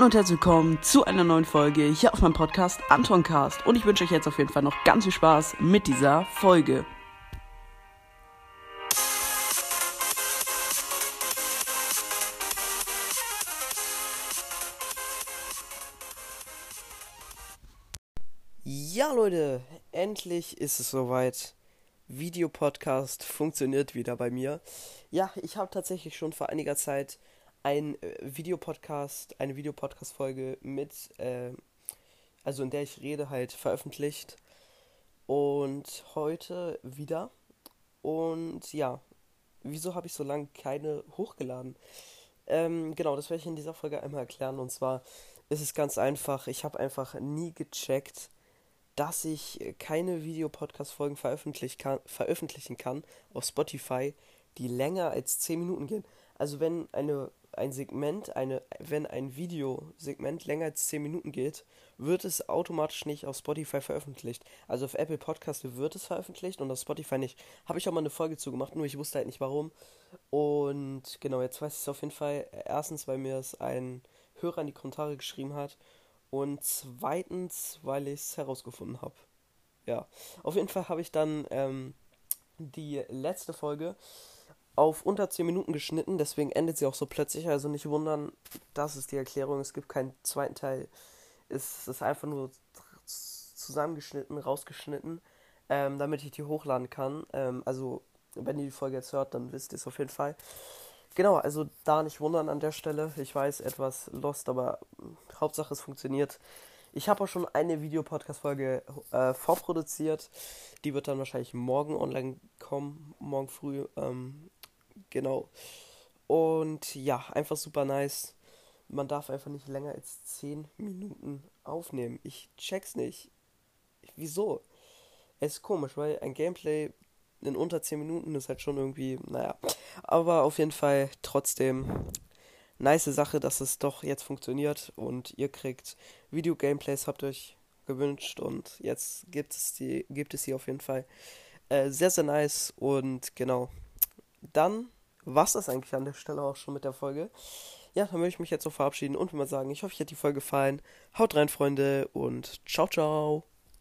Hallo und herzlich willkommen zu einer neuen Folge hier auf meinem Podcast Antoncast. Und ich wünsche euch jetzt auf jeden Fall noch ganz viel Spaß mit dieser Folge. Ja, Leute, endlich ist es soweit. Videopodcast funktioniert wieder bei mir. Ja, ich habe tatsächlich schon vor einiger Zeit ein äh, Videopodcast, eine Videopodcast-Folge mit, äh, also in der ich rede, halt veröffentlicht. Und heute wieder. Und ja, wieso habe ich so lange keine hochgeladen? Ähm, genau, das werde ich in dieser Folge einmal erklären. Und zwar ist es ganz einfach. Ich habe einfach nie gecheckt, dass ich keine Videopodcast-Folgen veröffentlichen kann, veröffentlichen kann auf Spotify, die länger als 10 Minuten gehen. Also wenn eine ein Segment, eine, wenn ein Videosegment länger als 10 Minuten geht, wird es automatisch nicht auf Spotify veröffentlicht. Also auf Apple Podcast wird es veröffentlicht und auf Spotify nicht. Habe ich auch mal eine Folge zugemacht, nur ich wusste halt nicht warum. Und genau, jetzt weiß ich es auf jeden Fall. Erstens, weil mir es ein Hörer in die Kommentare geschrieben hat. Und zweitens, weil ich es herausgefunden habe. Ja, auf jeden Fall habe ich dann ähm, die letzte Folge auf unter 10 Minuten geschnitten, deswegen endet sie auch so plötzlich. Also nicht wundern, das ist die Erklärung. Es gibt keinen zweiten Teil. Es ist einfach nur zusammengeschnitten, rausgeschnitten, ähm, damit ich die hochladen kann. Ähm, also, wenn ihr die Folge jetzt hört, dann wisst ihr es auf jeden Fall. Genau, also da nicht wundern an der Stelle. Ich weiß, etwas lost, aber Hauptsache es funktioniert. Ich habe auch schon eine Videopodcast-Folge äh, vorproduziert. Die wird dann wahrscheinlich morgen online kommen, morgen früh. Ähm, Genau. Und ja, einfach super nice. Man darf einfach nicht länger als 10 Minuten aufnehmen. Ich check's nicht. Wieso? Es ist komisch, weil ein Gameplay in unter 10 Minuten ist halt schon irgendwie, naja. Aber auf jeden Fall trotzdem nice Sache, dass es doch jetzt funktioniert und ihr kriegt Video-Gameplays, habt euch gewünscht und jetzt gibt es die, gibt es sie auf jeden Fall. Äh, sehr, sehr nice und genau. Dann war es das eigentlich an der Stelle auch schon mit der Folge. Ja, dann möchte ich mich jetzt so verabschieden und mal sagen, ich hoffe, euch hat die Folge gefallen. Haut rein, Freunde, und ciao, ciao.